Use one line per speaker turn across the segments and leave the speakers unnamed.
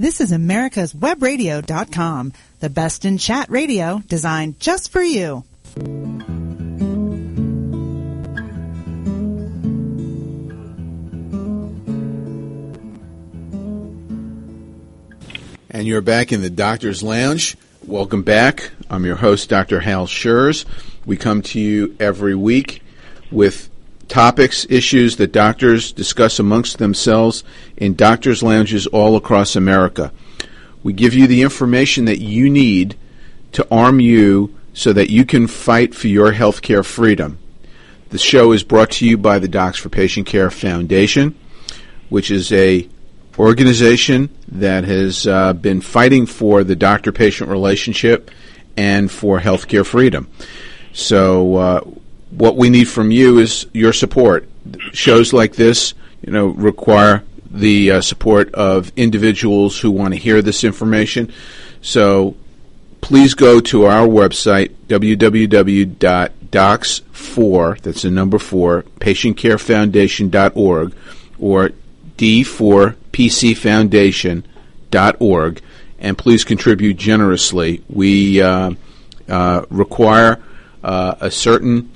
This is America's Webradio.com, the best in chat radio designed just for you.
And you're back in the Doctor's Lounge. Welcome back. I'm your host, Dr. Hal Scherz. We come to you every week with topics, issues that doctors discuss amongst themselves in doctors' lounges all across America. We give you the information that you need to arm you so that you can fight for your healthcare freedom. The show is brought to you by the Docs for Patient Care Foundation, which is a organization that has uh, been fighting for the doctor-patient relationship and for healthcare freedom. So, uh, what we need from you is your support. Shows like this, you know, require the uh, support of individuals who want to hear this information. So please go to our website, www.docs4, that's the number 4, patientcarefoundation.org, or d4pcfoundation.org, and please contribute generously. We uh, uh, require uh, a certain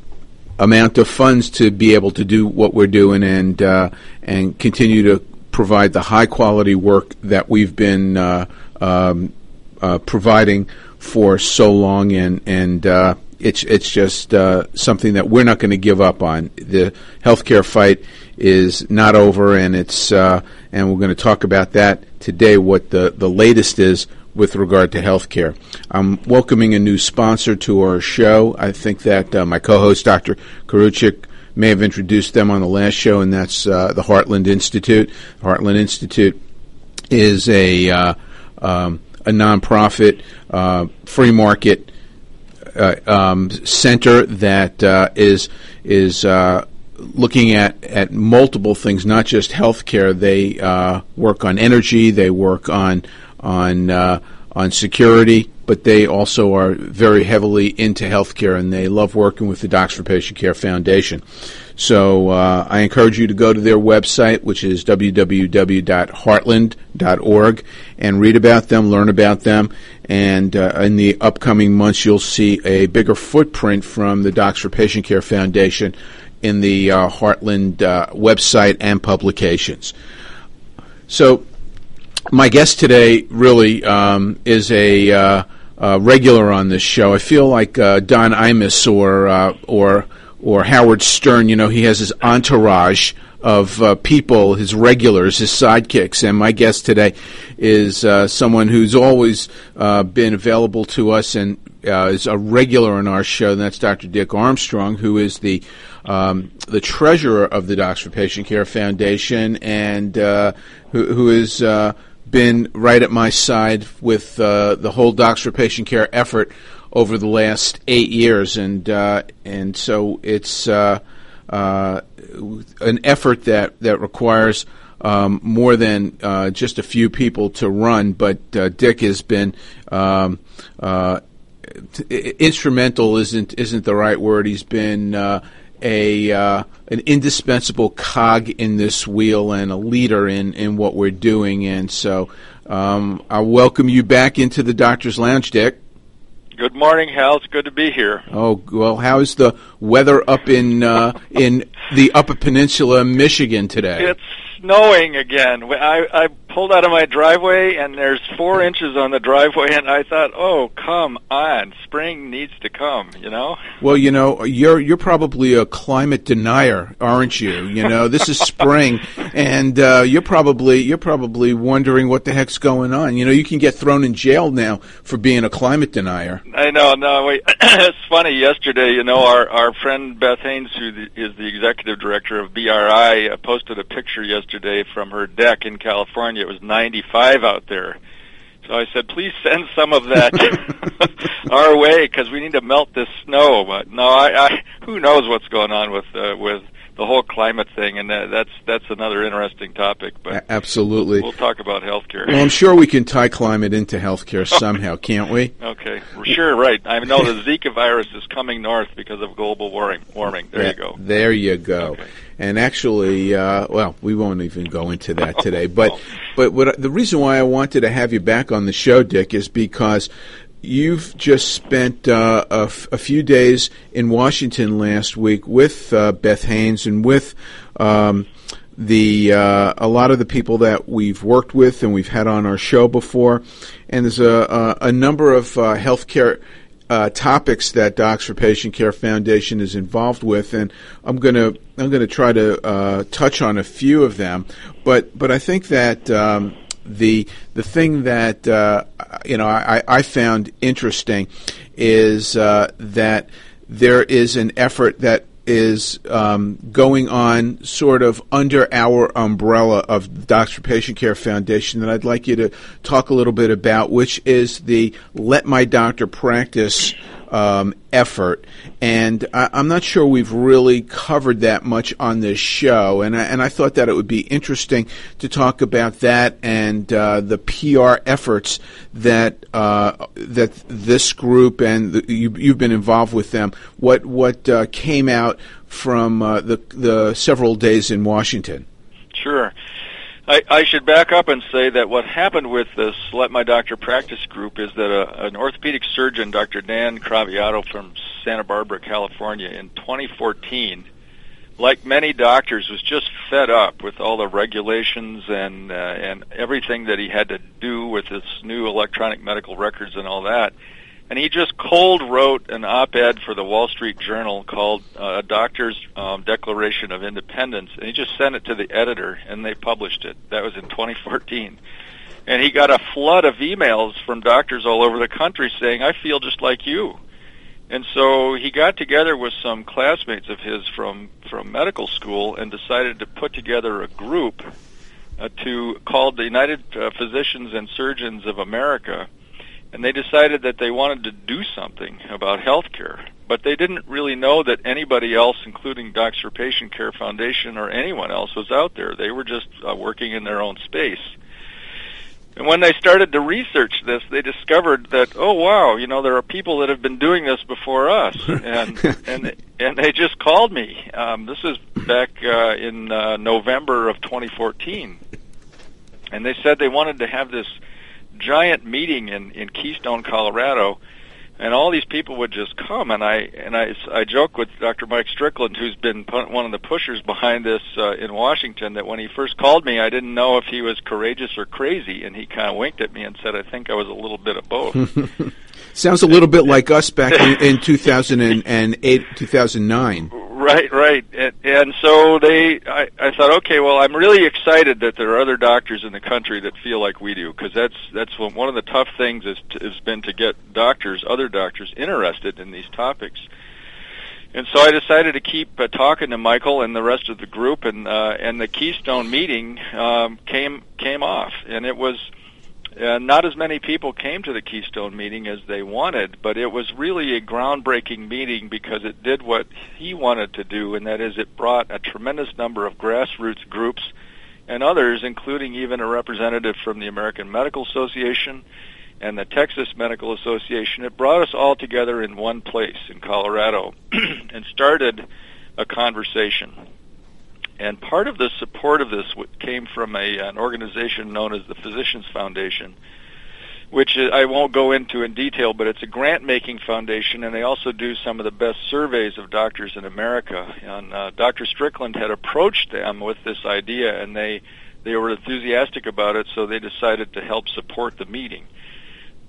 amount of funds to be able to do what we're doing and uh, and continue to provide the high quality work that we've been uh, um, uh, providing for so long and and uh, it's it's just uh, something that we're not going to give up on. The healthcare fight is not over, and it's uh, and we're going to talk about that today. What the the latest is with regard to healthcare. I'm welcoming a new sponsor to our show. I think that uh, my co-host, Dr. Koriwchak, may have introduced them on the last show, and that's uh, the Heartland Institute. The Heartland Institute is a uh, um, a nonprofit, uh, free market uh, um, center that uh, is is looking at, at multiple things, not just healthcare. They work on energy. They work on on uh, on security, but they also are very heavily into healthcare, and they love working with the Docs for Patient Care Foundation. So uh, I encourage you to go to their website, which is www.heartland.org, and read about them, learn about them. And uh, in the upcoming months, you'll see a bigger footprint from the Docs for Patient Care Foundation in the uh, Heartland uh, website and publications. So my guest today really um, is a uh, uh, regular on this show. I feel like uh, Don Imus or uh, or or Howard Stern. You know, he has his entourage of uh, people, his regulars, his sidekicks. And my guest today is uh, someone who's always been available to us and is a regular on our show. And that's Dr. Dick Armstrong, who is the um, the treasurer of the Docs for Patient Care Foundation and who, who is been right at my side with uh, the whole Docs for Patient Care effort over the last eight years, and uh, and so it's uh, uh an effort that that requires. Um, more than uh, just a few people to run, but uh, Dick has been um, t- instrumental. isn't isn't the right word. He's been a uh, an indispensable cog in this wheel and a leader in, in what we're doing. And so um, I welcome you back into the Doctor's Lounge, Dick.
Good morning, Hal. It's good to be here.
Oh well, how's the weather up in uh, in the Upper Peninsula, Michigan today?
It's snowing again. I, I pulled out of my driveway and there's four inches on the driveway, and I thought, oh, come on, spring needs to come. You know.
Well, you know, you're you're probably a climate denier, aren't you? You know, this is spring, and uh, you're probably you're probably wondering what the heck's going on. You know, you can get thrown in jail now for being a climate denier.
I know. No, wait. it's funny. Yesterday, you know, our our friend Beth Haynes, who is the executive director of BRI, uh, posted a picture yesterday from her deck in California it was 95 out there. So I said, please send some of that our way because we need to melt this snow. But no, I, I who knows what's going on with uh, with the whole climate thing, and that, that's that's another interesting topic. But
absolutely,
we'll talk about healthcare.
Well, I'm sure we can tie climate into healthcare somehow, can't we?
Okay, sure, right. I know the Zika virus is coming north because of global warming. Warming. There you go.
There you go. Okay. And actually, uh, well, we won't even go into that today. But, but what, the reason why I wanted to have you back on the show, Dick, is because you've just spent uh, a, f- a few days in Washington last week with uh, Beth Haynes and with um, the uh, a lot of the people that we've worked with and we've had on our show before, and there's a, a, a number of uh, healthcare. Uh, topics that Docs for Patient Care Foundation is involved with, and I'm gonna I'm gonna try to uh, touch on a few of them. But but I think that um, the the thing that uh, you know I, I, found interesting is uh, that there is an effort that is um, going on sort of under our umbrella of Docs for Patient Care Foundation that I'd like you to talk a little bit about, which is the Let My Doctor Practice um, effort, and I, am not sure we've really covered that much on this show. And I, and I thought that it would be interesting to talk about that and uh, the PR efforts that uh, that this group and the, you, have been involved with them. What what uh, came out from uh, the the several days in Washington?
Sure. I, I should back up and say that what happened with this Let My Doctor Practice group is that a, an orthopedic surgeon, Dr. Dan Craviotto from Santa Barbara, California, in 2014, like many doctors, was just fed up with all the regulations and uh, and everything that he had to do with this new electronic medical records and all that and he just cold wrote an op-ed for the Wall Street Journal called uh, "A Doctor's um, Declaration of Independence," and he just sent it to the editor, and they published it. That was in 2014, and he got a flood of emails from doctors all over the country saying, "I feel just like you." And so he got together with some classmates of his from from medical school and decided to put together a group uh, to called the United uh, Physicians and Surgeons of America and they decided that they wanted to do something about healthcare, but they didn't really know that anybody else, including Docs for Patient Care Foundation or anyone else, was out there. They were just uh, working in their own space. And when they started to research this, they discovered that oh wow, you know there are people that have been doing this before us, and and and they just called me. Um, this is back uh, in uh, November of 2014, and they said they wanted to have this giant meeting in in Keystone, Colorado, and all these people would just come. And I and I I joke with Dr. Mike Strickland, who's been one of the pushers behind this uh, in Washington, that when he first called me, I didn't know if he was courageous or crazy, and he kind of winked at me and said, "I think I was a little bit of both."
Sounds a little bit like us back in, in 2008, 2009.
Right, right, and, and so they, I, I thought, okay, well, I'm really excited that there are other doctors in the country that feel like we do, because that's that's one, of the tough things is to, has been to get doctors, other doctors, interested in these topics. And so I decided to keep uh, talking to Michael and the rest of the group, and uh, and the Keystone meeting um, came came off, and it was uh, not as many people came to the Keystone meeting as they wanted, but it was really a groundbreaking meeting because it did what he wanted to do, and that is it brought a tremendous number of grassroots groups and others, including even a representative from the American Medical Association and the Texas Medical Association. It brought us all together in one place in Colorado and started a conversation. And part of the support of this came from a, an organization known as the Physicians Foundation, which I won't go into in detail, but it's a grant-making foundation, and they also do some of the best surveys of doctors in America. And uh, Dr. Strickland had approached them with this idea, and they they were enthusiastic about it, so they decided to help support the meeting.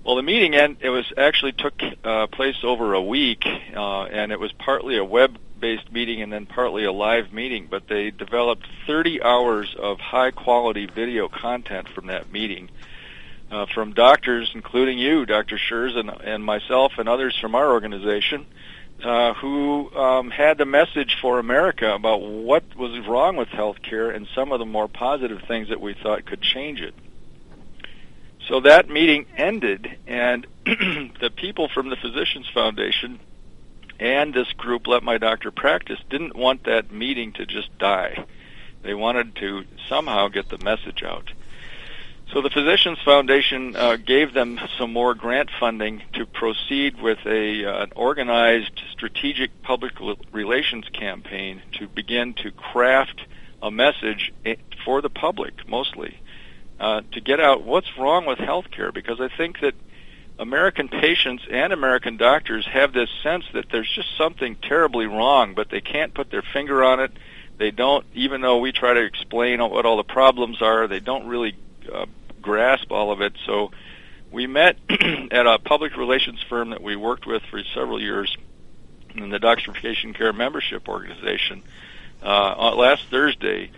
Well, the meeting end, it was actually took uh, place over a week, uh, and it was partly a web based meeting and then partly a live meeting, but they developed 30 hours of high quality video content from that meeting. Uh, from doctors, including you, Dr. Scherz, and, and myself, and others from our organization, uh, who um, had the message for America about what was wrong with healthcare and some of the more positive things that we thought could change it. So that meeting ended, and the people from the Physicians Foundation and this group, Let My Doctor Practice, didn't want that meeting to just die. They wanted to somehow get the message out. So the Physicians Foundation uh, gave them some more grant funding to proceed with a uh, an organized strategic public relations campaign to begin to craft a message eh, for the public mostly uh, to get out what's wrong with healthcare because I think that American patients and American doctors have this sense that there's just something terribly wrong, but they can't put their finger on it. They don't, even though we try to explain what all the problems are, they don't really uh, grasp all of it. So we met at a public relations firm that we worked with for several years in the Doctor Patient Care Membership Organization uh, last Thursday,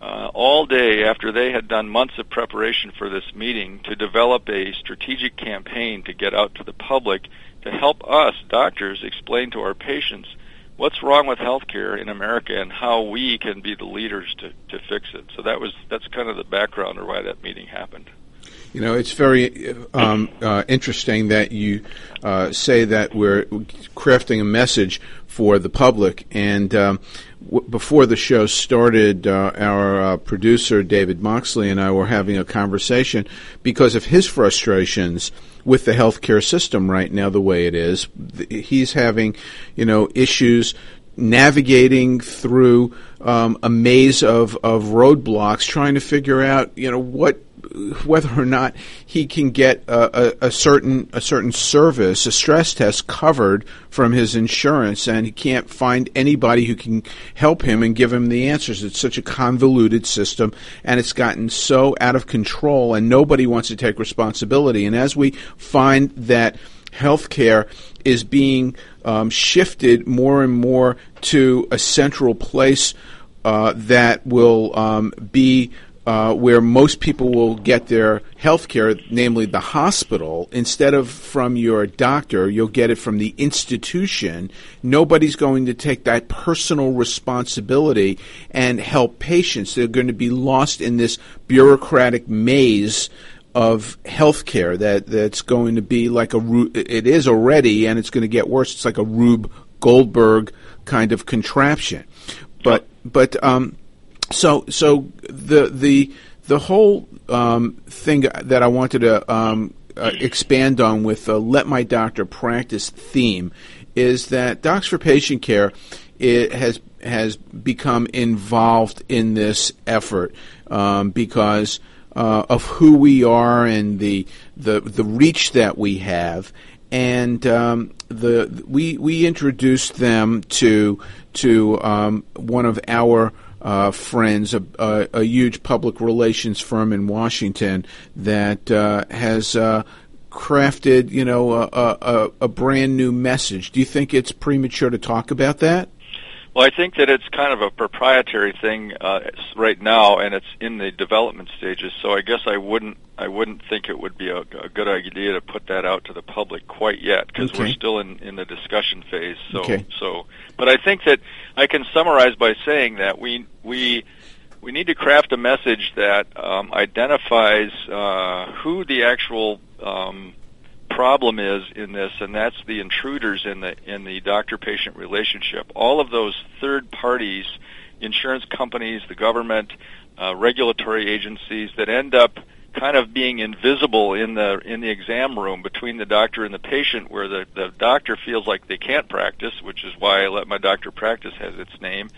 uh, all day after they had done months of preparation for this meeting to develop a strategic campaign to get out to the public to help us doctors explain to our patients what's wrong with healthcare in America and how we can be the leaders to, to fix it. So that was that's kind of the background or why that meeting happened.
You know, it's very um, uh, interesting that you uh, say that we're crafting a message for the public. And um, w- before the show started, uh, our uh, producer David Moxley and I were having a conversation because of his frustrations with the healthcare system right now the way it is. He's having, you know, issues navigating through um, a maze of, of roadblocks, trying to figure out, you know, what whether or not he can get a, a, a, certain a certain service, a stress test covered from his insurance, and he can't find anybody who can help him and give him the answers. It's such a convoluted system, and it's gotten so out of control, and nobody wants to take responsibility. And as we find that healthcare is being um, shifted more and more to a central place uh, that will um, be uh, where most people will get their health care, namely the hospital, instead of from your doctor, you'll get it from the institution. Nobody's going to take that personal responsibility and help patients. They're going to be lost in this bureaucratic maze of healthcare that that's going to be like a it is already and it's going to get worse. It's like a Rube Goldberg kind of contraption. But but um, so so the the the whole um, thing that I wanted to um, uh, expand on with the "Let My Doctor Practice" theme is that Docs for Patient Care it has has become involved in this effort um, because uh, of who we are and the the the reach that we have, and um, the we we introduced them to to um, one of our uh, friends, a, a, a, huge public relations firm in Washington that uh, has uh, crafted, you know, a, a, a, brand new message. Do you think it's premature to talk about that?
Well, I think that it's kind of a proprietary thing uh, right now, and it's in the development stages. So I guess I wouldn't I wouldn't think it would be a, a good idea to put that out to the public quite yet because okay. we're still in, in the discussion phase. So okay. so, but I think that I can summarize by saying that we we we need to craft a message that um, identifies uh, who the actual um, problem is in this, and that's the intruders in the in the doctor-patient relationship. All of those third parties, insurance companies, the government, uh, regulatory agencies that end up kind of being invisible in the in the exam room between the doctor and the patient where the, the doctor feels like they can't practice, which is why I let my doctor practice has its name.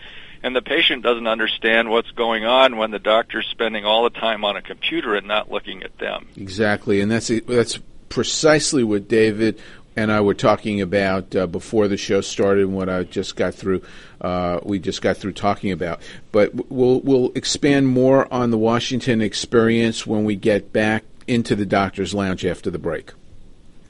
And the patient doesn't understand what's going on when the doctor's spending all the time on a computer and not looking at them.
Exactly, and that's that's precisely what David and I were talking about uh, before the show started and what I just got through. Uh, we just got through talking about, but we'll we'll expand more on the Washington experience when we get back into the doctor's lounge after the break.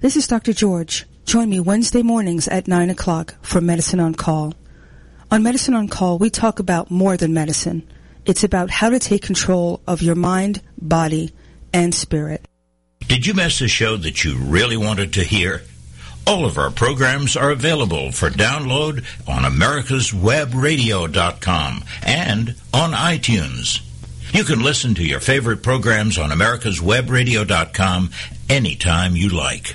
This is Dr. George. Join me Wednesday mornings at 9 o'clock for Medicine on Call. On Medicine on Call, we talk about more than medicine. It's about how to take control of your mind, body, and spirit.
Did you miss a show that you really wanted to hear? All of our programs are available for download on americaswebradio.com and on iTunes. You can listen to your favorite programs on americaswebradio.com anytime you like.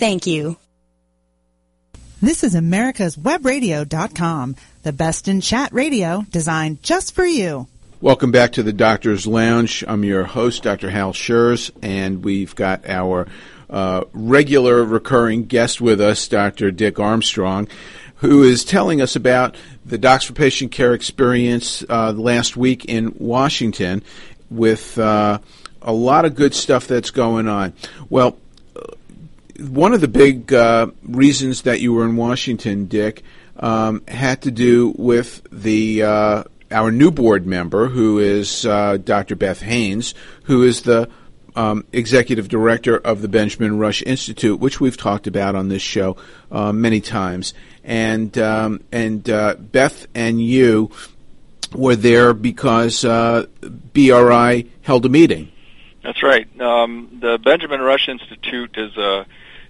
Thank you.
This is America's Webradio.com, the best in chat radio designed just for you.
Welcome back to the Doctor's Lounge. I'm your host, Dr. Hal Scherz, and we've got our uh, regular recurring guest with us, Dr. Dick Armstrong, who is telling us about the Docs for Patient Care experience uh, last week in Washington with uh, a lot of good stuff that's going on. Well, one of the big uh, reasons that you were in Washington, Dick, um, had to do with the uh, our new board member, who is uh, Dr. Beth Haynes, who is the um, executive director of the Benjamin Rush Institute, which we've talked about on this show uh, many times. And um, and uh, Beth and you were there because uh, BRI held a meeting.
That's right. Um, the Benjamin Rush Institute is a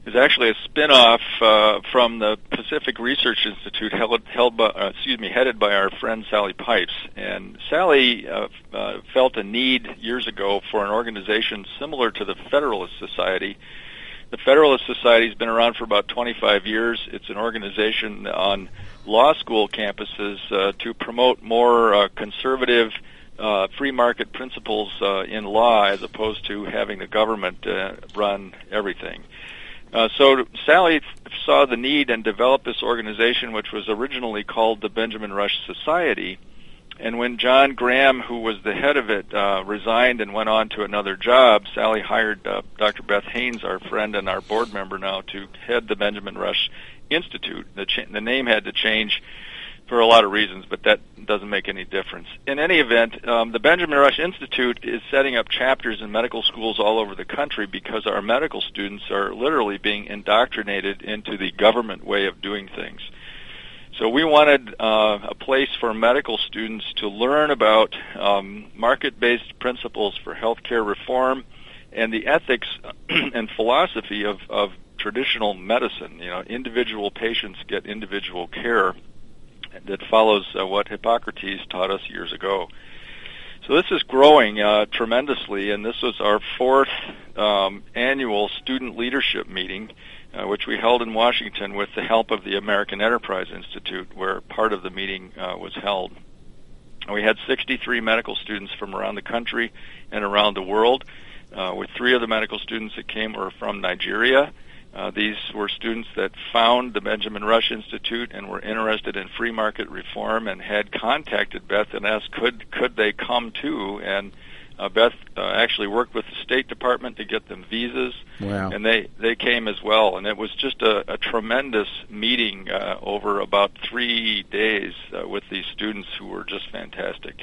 is actually a spin-off uh, from the Pacific Research Institute held, held by, uh, excuse me, headed by our friend Sally Pipes. And Sally uh, uh, felt a need years ago for an organization similar to the Federalist Society. The Federalist Society has been around for about 25 years. It's an organization on law school campuses uh, to promote more uh, conservative uh, free market principles uh, in law as opposed to having the government uh, run everything. Uh, so Sally saw the need and developed this organization, which was originally called the Benjamin Rush Society. And when John Graham, who was the head of it, uh, resigned and went on to another job, Sally hired uh, Dr. Beth Haynes, our friend and our board member now, to head the Benjamin Rush Institute. The, cha- the name had to change for a lot of reasons, but that doesn't make any difference. In any event, um, the Benjamin Rush Institute is setting up chapters in medical schools all over the country because our medical students are literally being indoctrinated into the government way of doing things. So we wanted uh, a place for medical students to learn about um, market-based principles for healthcare reform and the ethics and philosophy of, of traditional medicine. You know, individual patients get individual care that follows uh, what Hippocrates taught us years ago. So this is growing uh, tremendously, and this was our fourth um, annual student leadership meeting, uh, which we held in Washington with the help of the American Enterprise Institute, where part of the meeting uh, was held. We had 63 medical students from around the country and around the world. Uh, with three of the medical students that came were from Nigeria, uh, these were students that found the Benjamin Rush Institute and were interested in free market reform and had contacted Beth and asked could could they come too and uh, Beth uh, actually worked with the State Department to get them visas,
wow.
and they they came as well. And it was just a, a tremendous meeting uh, over about three days uh, with these students who were just fantastic.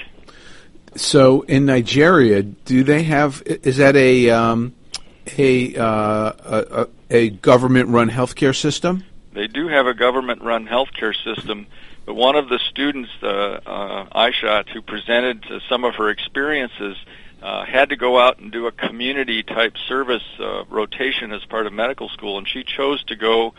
So in Nigeria, do they have? Is that a um, a, uh, a, a government-run healthcare system?
They do have a government-run healthcare system, but one of the students, uh, uh, Aishat, who presented some of her experiences, uh, had to go out and do a community-type service uh, rotation as part of medical school, and she chose to go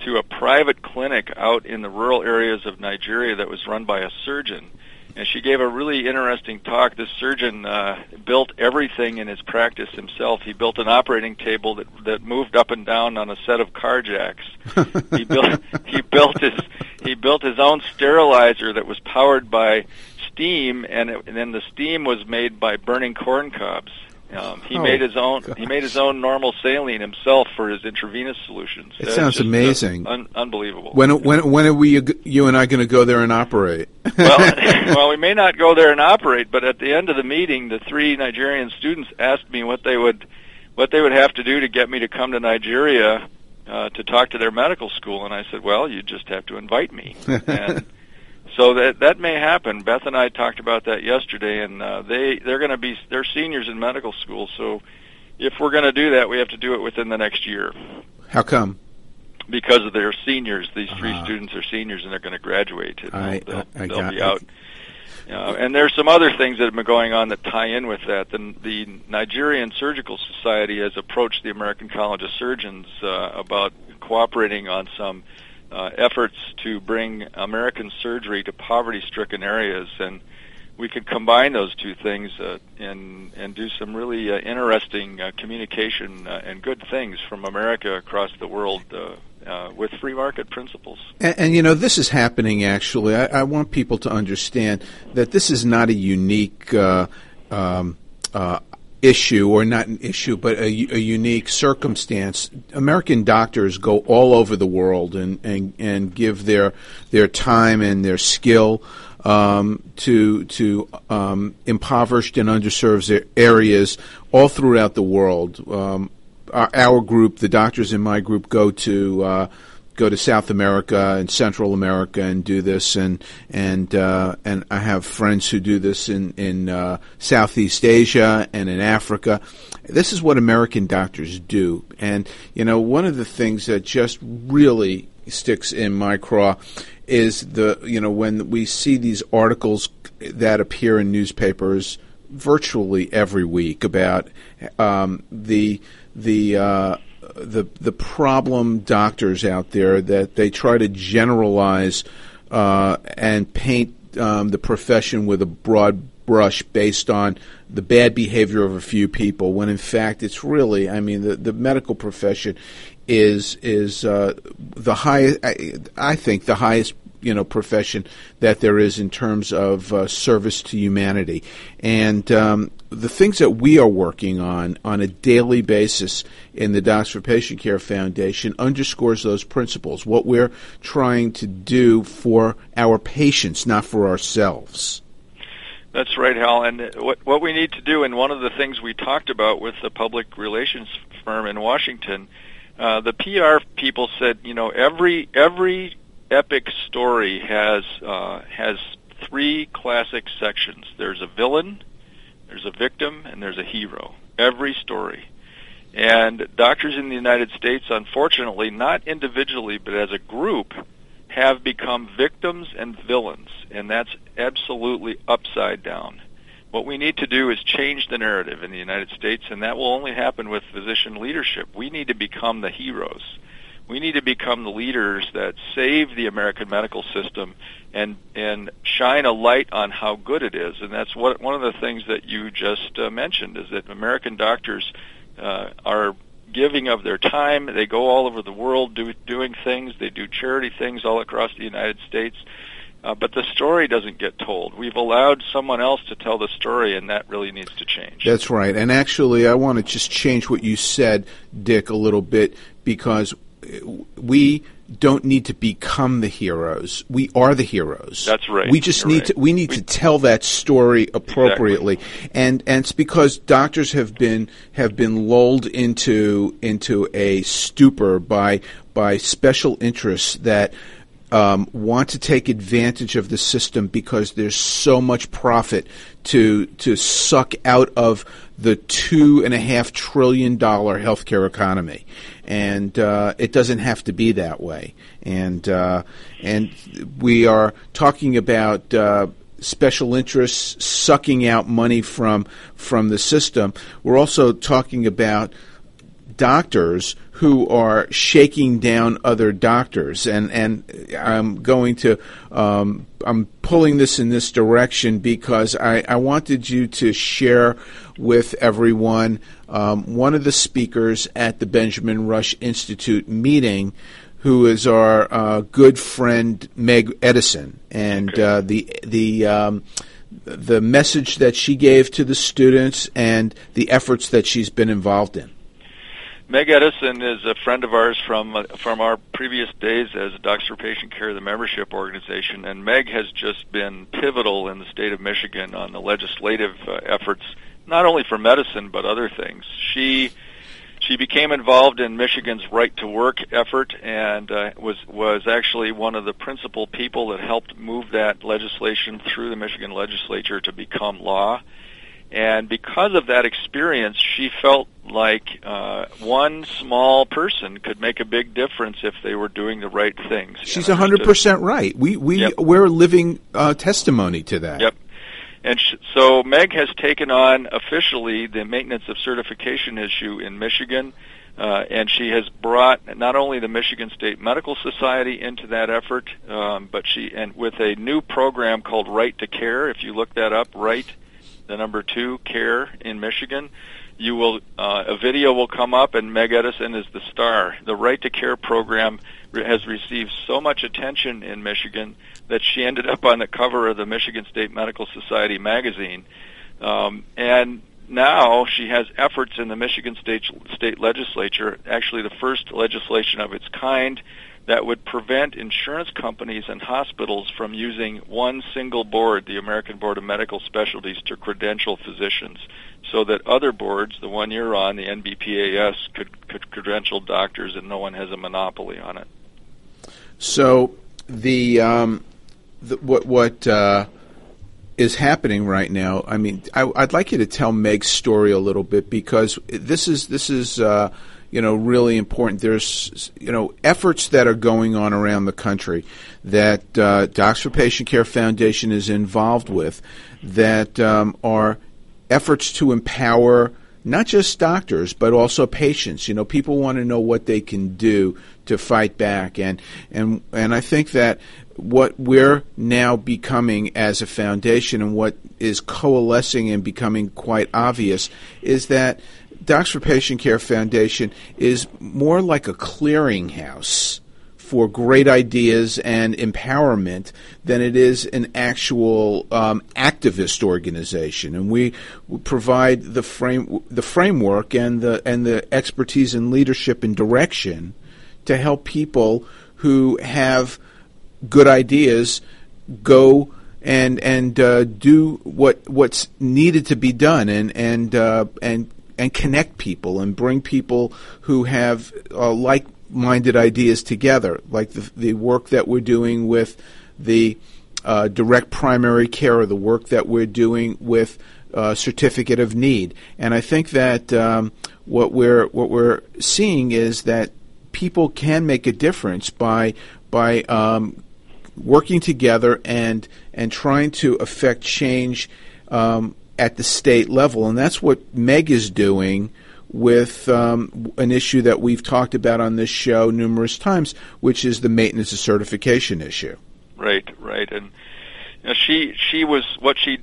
to a private clinic out in the rural areas of Nigeria that was run by a surgeon and she gave a really interesting talk. This surgeon uh, built everything in his practice himself. He built an operating table that that moved up and down on a set of car jacks. he built he built his he built his own sterilizer that was powered by steam, and, it, and then the steam was made by burning corn cobs. Um, he
Oh,
made his own.
God.
He made his own normal saline himself for his intravenous solutions.
It
That's
sounds
uh,
amazing.
un- unbelievable.
When when when are we you and I going to go there and operate?
well, well, we may not go there and operate, but at the end of the meeting, the three Nigerian students asked me what they would what they would have to do to get me to come to Nigeria uh, to talk to their medical school, and I said, "Well, you just have to invite me." and so that that may happen. Beth and I talked about that yesterday, and uh, they they're going to be they're seniors in medical school, so if we're going to do that, we have to do it within the next year
How come?
because of their seniors. These three
Ah.
students are seniors and they're going to graduate. And
I-
they'll,
I- I
they'll
got
be out. Uh, and there's some other things that have been going on that tie in with that. The, the Nigerian Surgical Society has approached the American College of Surgeons uh, about cooperating on some uh, efforts to bring American surgery to poverty-stricken areas, and we could combine those two things uh, and and do some really uh, interesting uh, communication uh, and good things from America across the world uh, uh, with free market principles.
And, and you know, this is happening actually. I, I want people to understand that this is not a unique uh, um, uh, issue, or not an issue, but a unique circumstance. American doctors go all over the world and, and, and give their their time and their skill um, to to um, impoverished and underserved areas all throughout the world. Um, our, our group, the doctors in my group, go to uh, go to South America and Central America and do this, and and uh, and I have friends who do this in in uh, Southeast Asia and in Africa. This is what American doctors do, and you know one of the things that just really sticks in my craw is the you know when we see these articles that appear in newspapers virtually every week about um, the the uh, the the problem doctors out there that they try to generalize uh, and paint um, the profession with a broad brush based on the bad behavior of a few people when in fact it's really I mean the the medical profession is is uh, the highest I, I think the highest you know profession that there is in terms of uh, service to humanity and um, the things that we are working on on a daily basis in the Docs for Patient Care Foundation underscores those principles what we're trying to do for our patients not for ourselves
That's right, Hal. And uh, what what we need to do, and one of the things we talked about with the public relations firm in Washington, uh, the PR people said, you know, every every epic story has uh, has three classic sections. There's a villain, there's a victim, and there's a hero. Every story. And doctors in the United States, unfortunately, not individually, but as a group, have become victims and villains, and that's absolutely upside down. What we need to do is change the narrative in the United States, and that will only happen with physician leadership. We need to become the heroes. We need to become the leaders that save the American medical system and and shine a light on how good it is. And that's what one of the things that you just uh, mentioned is that American doctors uh, are giving of their time. They go all over the world do, doing things. They do charity things all across the United States. Uh, but the story doesn't get told. We've allowed someone else to tell the story, and that really needs to change.
That's right. And actually, I want to just change what you said, Dick, a little bit because we don't need to become the heroes. We are the heroes.
That's right.
We just
You're
need
right.
to we need to tell that story appropriately. And and it's because doctors have been have been lulled into into a stupor by by special interests that um, want to take advantage of the system because there's so much profit to to suck out of the two and a half trillion dollar healthcare economy, and uh, it doesn't have to be that way. And uh, and we are talking about. Uh, special interests sucking out money from from the system. We're also talking about doctors who are shaking down other doctors and and I'm going to um, I'm pulling this in this direction because I, I wanted you to share with everyone um, one of the speakers at the Benjamin Rush Institute meeting who is our uh, good friend Meg Edison. And uh, the the um, the message that she gave to the students and the efforts that she's been involved in.
Meg Edison is a friend of ours from uh, from our previous days as Docs for Patient Care, the membership organization, and Meg has just been pivotal in the state of Michigan on the legislative uh, efforts, not only for medicine but other things. She she became involved in Michigan's right to work effort and uh, was was actually one of the principal people that helped move that legislation through the Michigan legislature to become law. And because of that experience, she felt like uh, one small person could make a big difference if they were doing the right things.
She's a hundred percent right. We we
Yep.
we're living uh, testimony to that.
Yep. And sh- so Meg has taken on officially the maintenance of certification issue in Michigan, uh, and she has brought not only the Michigan State Medical Society into that effort, um, but she and with a new program called Right to Care. If you look that up, Right, the number two, Care in Michigan, you will uh, a video will come up, and Meg Edison is the star. The Right to Care program has received so much attention in Michigan that she ended up on the cover of the Michigan State Medical Society magazine. Um, and now she has efforts in the Michigan State State Legislature, actually the first legislation of its kind that would prevent insurance companies and hospitals from using one single board, the American Board of Medical Specialties, to credential physicians, so that other boards, the one you're on, the NBPAS, could, could credential doctors, and no one has a monopoly on it.
So the, um, the what what uh, is happening right now? I mean, I, would like you to tell Meg's story a little bit because this is this is uh, you know really important. There's you know efforts that are going on around the country that uh, Docs for Patient Care Foundation is involved with that um, are efforts to empower not just doctors but also patients. You know, people want to know what they can do to fight back, and and and I think that what we're now becoming as a foundation and what is coalescing and becoming quite obvious is that Docs for Patient Care Foundation is more like a clearinghouse for great ideas and empowerment than it is an actual um, activist organization, and we provide the frame, the framework, and the and the expertise and leadership and direction to help people who have good ideas go and and uh, do what what's needed to be done, and and uh, and and connect people and bring people who have uh, like minded ideas together, like the, the work that we're doing with the uh, direct primary care, or the work that we're doing with uh, certificate of need. And I think that um, what we're what we're seeing is that people can make a difference by by um, working together and and trying to affect change um, at the state level, and that's what Meg is doing with um, an issue that we've talked about on this show numerous times, which is the maintenance of certification issue.
Right, right, and you know, she she was what she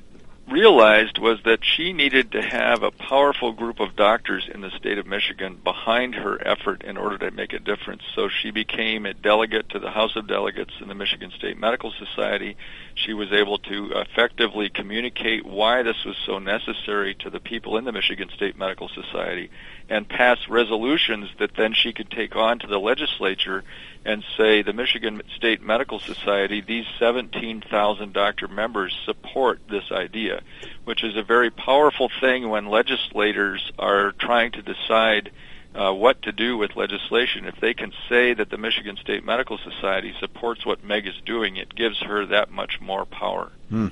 realized was that she needed to have a powerful group of doctors in the state of Michigan behind her effort in order to make a difference. So she became a delegate to the House of Delegates in the Michigan State Medical Society. She was able to effectively communicate why this was so necessary to the people in the Michigan State Medical Society and pass resolutions that then she could take on to the legislature and say the Michigan State Medical Society, these 17,000 doctor members support this idea, which is a very powerful thing when legislators are trying to decide uh, what to do with legislation. If they can say that the Michigan State Medical Society supports what Meg is doing, it gives her that much more power.
Hmm.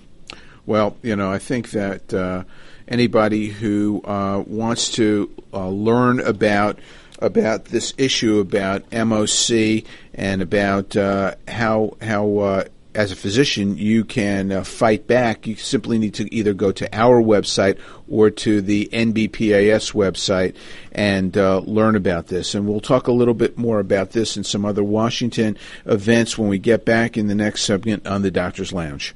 Well, you know, I think that uh, anybody who uh, wants to uh, learn about about this issue about MOC and about uh, how how uh, as a physician you can uh, fight back, you simply need to either go to our website or to the NBPAS website and uh, learn about this. And we'll talk a little bit more about this and some other Washington events when we get back in the next segment on the Doctor's Lounge.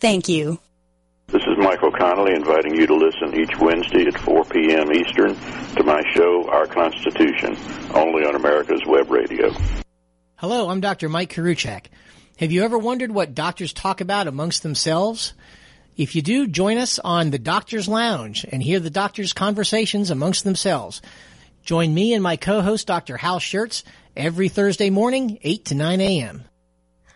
Thank you.
This is Michael Connolly inviting you to listen each Wednesday at 4 p.m. Eastern to my show, Our Constitution, only on America's Web Radio.
Hello, I'm Dr. Mike Koriwchak. Have you ever wondered what doctors talk about amongst themselves? If you do, join us on the Doctor's Lounge and hear the doctors' conversations amongst themselves. Join me and my co-host, Dr. Hal Scherz, every Thursday morning, 8 to 9 a.m.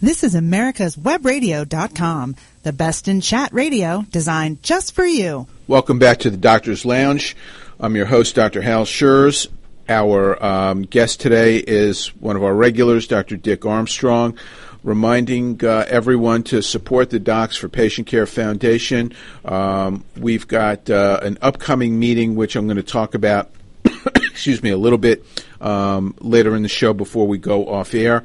This is America's Webradio.com, the best in chat radio designed just for you.
Welcome back to the Doctor's Lounge. I'm your host, Dr. Hal Scherz. Our um, guest today is one of our regulars, Dr. Dick Armstrong, reminding uh, everyone to support the Docs for Patient Care Foundation. Um, we've got uh, an upcoming meeting, which I'm going to talk about, excuse me, a little bit um, later in the show before we go off air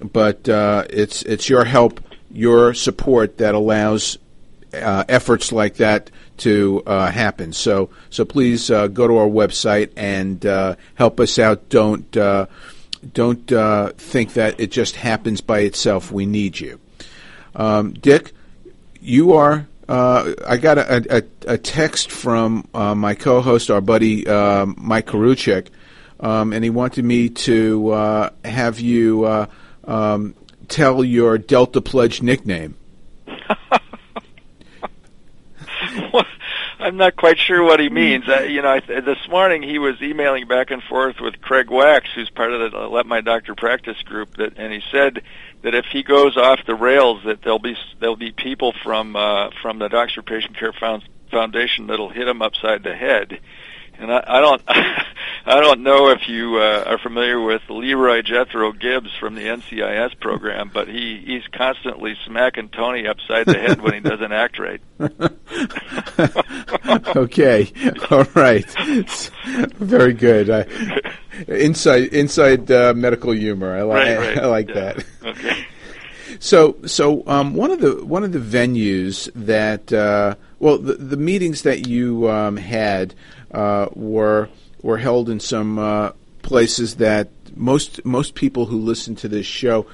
but uh, it's it's your help, your support that allows uh, efforts like that to uh, happen. So so please uh, go to our website and uh, help us out. Don't uh, don't think that it just happens by itself. We need you, um, Dick. You are. I got a, a, a, text from my co-host, our buddy Mike Koriwchak, um, and he wanted me to have you um, tell your Delta Pledge nickname?
well, I'm not quite sure what he means. Uh, you know, I, this morning he was emailing back and forth with Craig Wax, who's part of the Let My Doctor Practice group, that, and he said that if he goes off the rails, that there'll be there'll be people from uh, from the Doctor Patient Care Foundation that'll hit him upside the head. And I, I don't, I don't know if you uh, are familiar with Leroy Jethro Gibbs from the NCIS program, but he he's constantly smacking Tony upside the head when he doesn't act right.
okay, all right, very good. I, inside inside uh, medical humor. I like
right, right.
I like
yeah.
that.
Okay.
So, so um, one of the one of the venues that uh, well, the, the meetings that you um, had were were held in some uh, places that most most people who listen to this show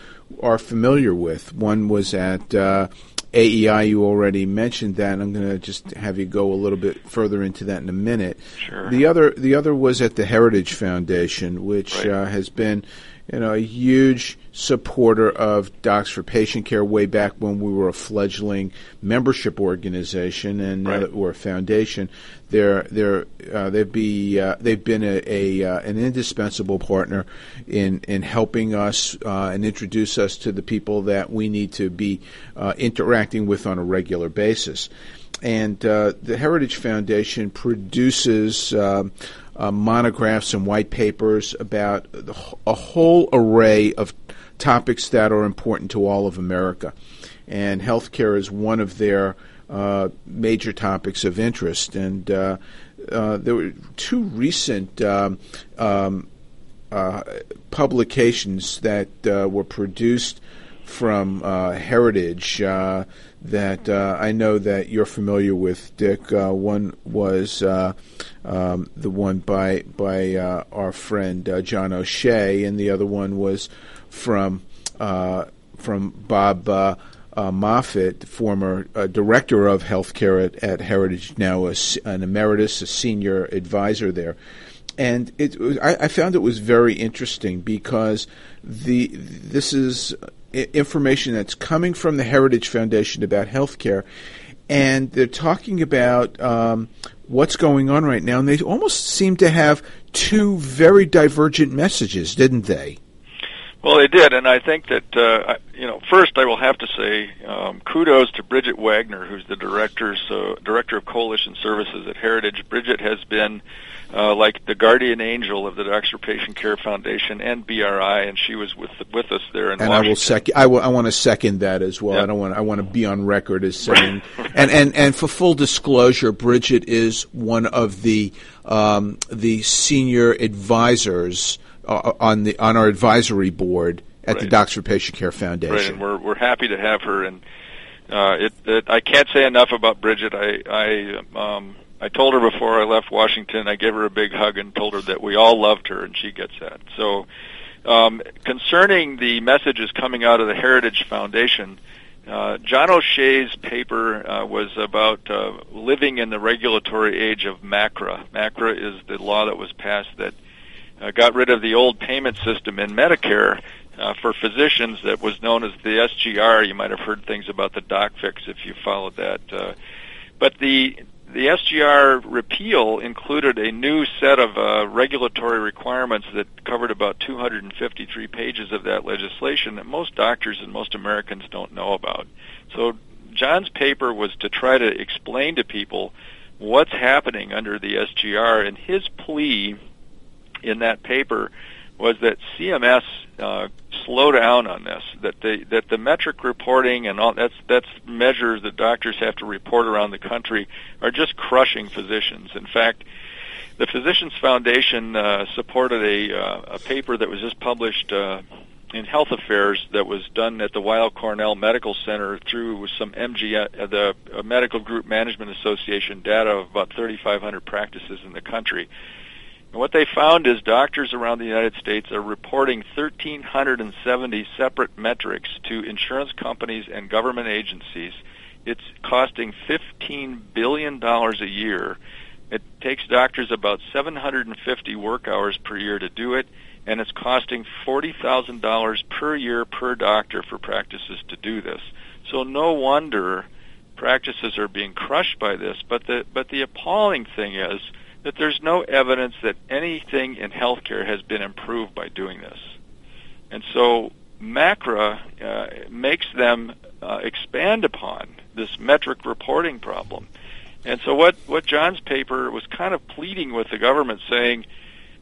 are familiar with. One was at uh, AEI. You already mentioned that. I'm going to just have you go a little bit further into that in a minute.
Sure.
The other the other was at the Heritage Foundation, which
Right.
uh, has been you know a huge supporter of Docs for Patient Care way back when we were a fledgling membership organization and now
Right.
that we're a foundation. They're they're uh, they've be uh, they've been a, a uh, an indispensable partner in in helping us uh, and introduce us to the people that we need to be uh, interacting with on a regular basis. And uh, the Heritage Foundation produces um, uh, monographs and white papers about the, a whole array of topics that are important to all of America. And healthcare is one of their uh, major topics of interest. And uh, uh, there were two recent um, um, uh, publications that uh, were produced from uh, Heritage that I know that you're familiar with, Dick. One was um, the one by by our friend John O'Shea, and the other one was from uh, from Bob. Uh, uh, Moffit, former uh, director of healthcare at, at Heritage, now a an emeritus, a senior advisor there, and it I, I found it was very interesting because the this is information that's coming from the Heritage Foundation about healthcare, and they're talking about um, what's going on right now, and they almost seem to have two very divergent messages, didn't they?
Well, they did, and I think that uh, you know. First, I will have to say um, kudos to Bridget Wagner, who's the director, so director of coalition services at Heritage. Bridget has been uh, like the guardian angel of the Doctor Patient Care Foundation and BRI, and she was with with us there in
and
Washington.
I will second. I, will, I want to second that as well.
Yeah.
I don't want. I want to be on record as saying. and, and and for full disclosure, Bridget is one of the um, the senior advisors uh, on the on our advisory board at the
Right.
Docs for Patient Care Foundation.
Right, and we're we're happy to have her. And uh, it, it I can't say enough about Bridget. I I um, I told her before I left Washington. I gave her a big hug and told her that we all loved her, and she gets that. So, um, concerning the messages coming out of the Heritage Foundation. Uh, John O'Shea's paper uh, was about uh, living in the regulatory age of MACRA. MACRA is the law that was passed that uh, got rid of the old payment system in Medicare uh, for physicians that was known as the SGR. You might have heard things about the doc fix if you followed that. Uh, but the the SGR repeal included a new set of uh, regulatory requirements that covered about 253 pages of that legislation that most doctors and most Americans don't know about. So John's paper was to try to explain to people what's happening under the SGR, and his plea in that paper was that CMS uh, slow down on this. That the that the metric reporting and all that's that's measures that doctors have to report around the country are just crushing physicians. In fact, the Physicians Foundation uh, supported a uh, a paper that was just published. Uh, in Health Affairs, that was done at the Weill Cornell Medical Center through some MG, uh, the uh, Medical Group Management Association data of about 3,500 practices in the country. And what they found is doctors around the United States are reporting 1,370 separate metrics to insurance companies and government agencies. It's costing $15 billion a year. It takes doctors about 750 work hours per year to do it, and it's costing $40,000 per year per doctor for practices to do this. So no wonder practices are being crushed by this. But the but the appalling thing is that there's no evidence that anything in healthcare has been improved by doing this. And so MACRA uh, makes them uh, expand upon this metric reporting problem. And so what, what John's paper was kind of pleading with the government saying,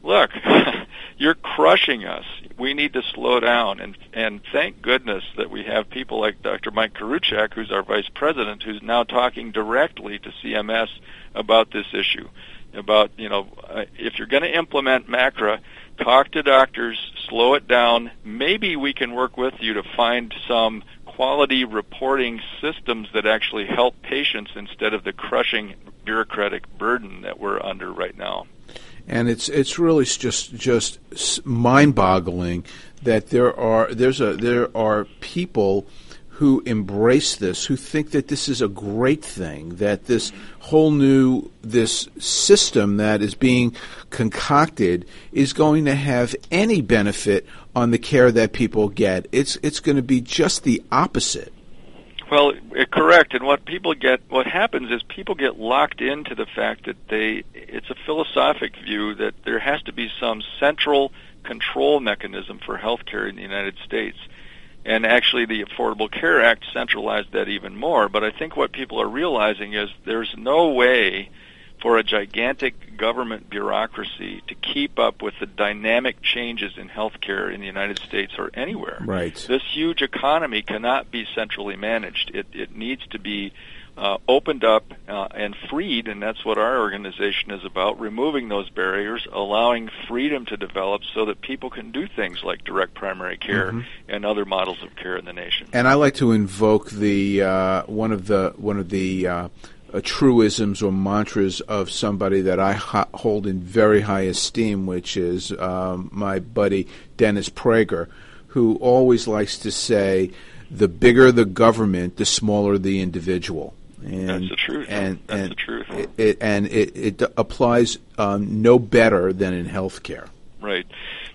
look, you're crushing us. We need to slow down. And, and thank goodness that we have people like Dr. Mike Koriwchak, who's our vice president, who's now talking directly to CMS about this issue. About, you know, uh, if you're going to implement MACRA, talk to doctors, slow it down. Maybe we can work with you to find some quality reporting systems that actually help patients instead of the crushing bureaucratic burden that we're under right now.
and it's it's really just just mind-boggling that there are there's a there are people who embrace this who think that this is a great thing that this whole new this system that is being concocted is going to have any benefit on the care that people get it's it's going to be just the opposite
Well, eh, correct. And what people get, what happens is people get locked into the fact that they, it's a philosophic view that there has to be some central control mechanism for healthcare in the United States. And actually, the Affordable Care Act centralized that even more. But I think what people are realizing is there's no way for a gigantic government bureaucracy to keep up with the dynamic changes in healthcare in the United States or anywhere.
Right.
This huge economy cannot be centrally managed. It, it needs to be uh, opened up uh, and freed, and that's what our organization is about, removing those barriers, allowing freedom to develop so that people can do things like direct primary care
Mhm.
and other models of care in the nation.
And I like to invoke the uh, one of the one of the uh, uh, truisms or mantras of somebody that I ho- hold in very high esteem, which is um, my buddy Dennis Prager, who always likes to say, "The bigger the government, the smaller the individual." And,
That's the truth.
And,
That's
and
the truth.
It, it, and it, it applies um, no better than in healthcare.
Right.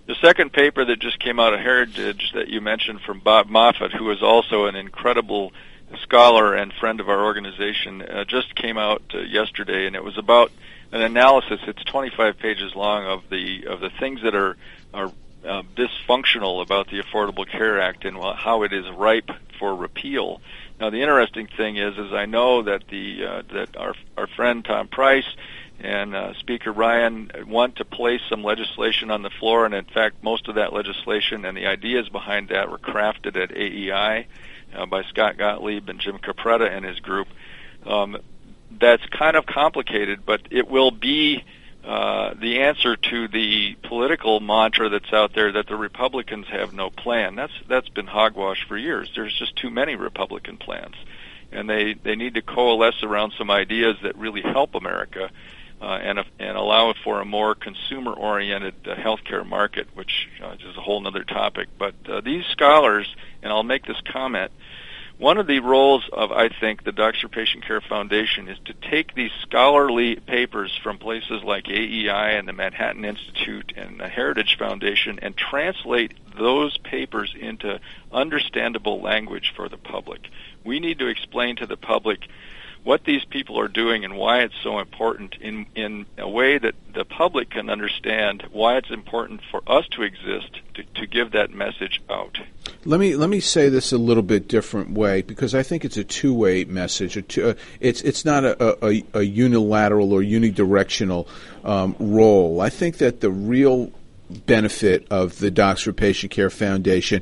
The second paper that just came out of Heritage that you mentioned from Bob Moffit, who is also an incredible scholar and friend of our organization, uh, just came out uh, yesterday, and it was about an analysis. It's 25 pages long of the of the things that are are uh, dysfunctional about the Affordable Care Act and how it is ripe for repeal. Now, the interesting thing is, is I know that the uh, that our our friend Tom Price and uh, Speaker Ryan want to place some legislation on the floor, and in fact, most of that legislation and the ideas behind that were crafted at AEI uh, by Scott Gottlieb and Jim Capretta and his group. Um, that's kind of complicated, but it will be uh, the answer to the political mantra that's out there that the Republicans have no plan. That's that's been hogwash for years. There's just too many Republican plans, and they they need to coalesce around some ideas that really help America uh, and and allow for a more consumer-oriented uh, healthcare market, which uh, is a whole other topic. But uh, these scholars, and I'll make this comment, one of the roles of, I think, the Doctor Patient Care Foundation is to take these scholarly papers from places like AEI and the Manhattan Institute and the Heritage Foundation and translate those papers into understandable language for the public. We need to explain to the public what these people are doing and why it's so important in in a way that the public can understand why it's important for us to exist to, to give that message out.
Let me let me say this a little bit different way because I think it's a two way message. Two, uh, it's it's not a, a, a, unilateral or unidirectional um, role. I think that the real benefit of the Docs for Patient Care Foundation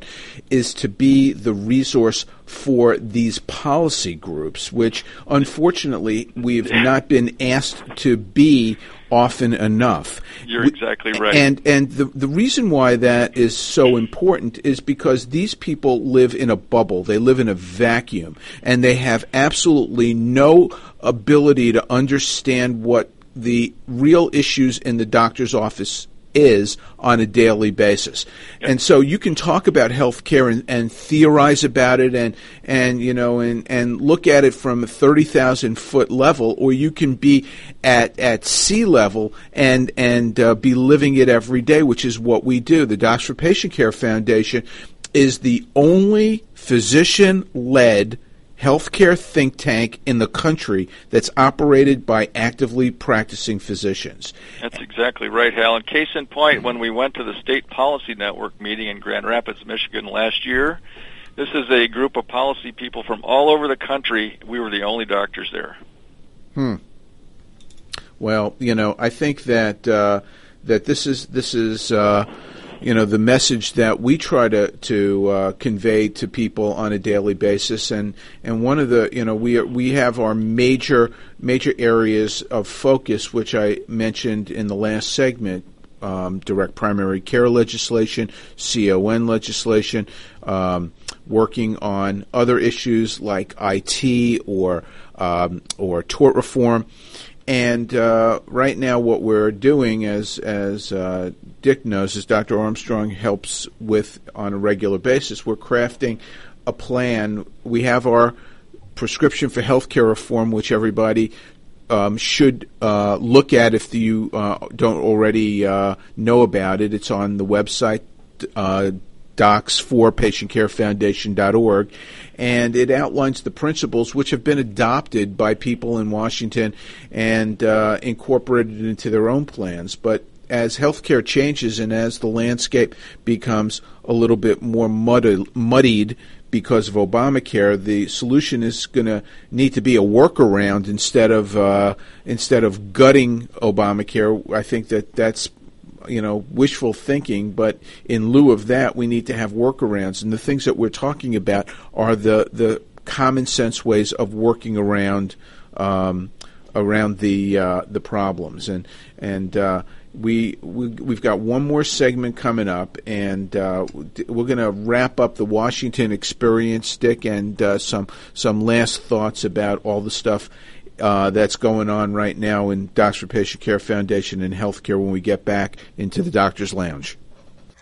is to be the resource for these policy groups, which unfortunately we've not been asked to be often enough.
You're exactly right.
And and the the reason why that is so important is because these people live in a bubble. They live in a vacuum and they have absolutely no ability to understand what the real issues in the doctor's office is on a daily basis. And so you can talk about healthcare and, and theorize about it and, and, you know, and, and look at it from a 30,000 foot level, or you can be at, at sea level and, and uh, be living it every day, which is what we do. The Docs for Patient Care Foundation is the only physician led healthcare think tank in the country that's operated by actively practicing physicians.
That's exactly right, Hal. And case in point, when we went to the State Policy Network meeting in Grand Rapids, Michigan last year, this is a group of policy people from all over the country. We were the only doctors there.
Hmm. Well, you know, I think that uh, that this is this is. Uh, you know the message that we try to to uh, convey to people on a daily basis. And and one of the you know we we have our major major areas of focus which I mentioned in the last segment um, direct primary care legislation CON legislation um, working on other issues like IT or um, or tort reform and uh, right now, what we're doing, as as uh, Dick knows, as Dr. Armstrong helps with on a regular basis, we're crafting a plan. We have our prescription for healthcare reform, which everybody um, should uh, look at if you uh, don't already uh, know about it. It's on the website uh, docs4patientcarefoundation.org, and it outlines the principles which have been adopted by people in Washington and uh, incorporated into their own plans. But as healthcare changes and as the landscape becomes a little bit more muddied, muddied because of Obamacare, the solution is going to need to be a workaround instead of uh, instead of gutting Obamacare. I think that that's you know wishful thinking, but in lieu of that, we need to have workarounds. And the things that we're talking about are the the common sense ways of working around um, around the uh, the problems. And and uh, we, we we've got one more segment coming up, and uh, we're going to wrap up the Washington experience, Dick, and uh, some some last thoughts about all the stuff uh, that's going on right now in Docs for Patient Care Foundation and healthcare when we get back into the Doctor's Lounge.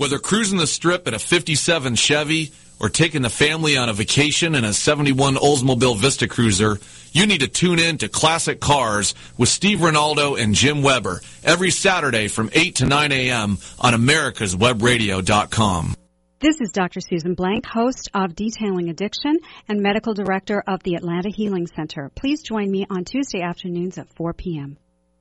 Whether cruising the strip in a 57 Chevy or taking the family on a vacation in a 71 Oldsmobile Vista Cruiser, you need to tune in to Classic Cars with Steve Ronaldo and Jim Weber every Saturday from 8 to 9 a.m. on americaswebradio.com.
This is Dr. Susan Blank, host of Detailing Addiction and medical director of the Atlanta Healing Center. Please join me on Tuesday afternoons at 4 p.m.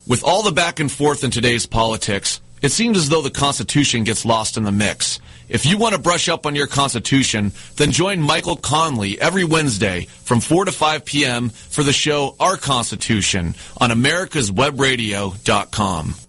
With all the back and forth in today's politics, it seems as though the Constitution gets lost in the mix. If you want to brush up on your Constitution, then join Michael Conley every Wednesday from 4 to 5 p.m. for the show Our Constitution on americaswebradio.com.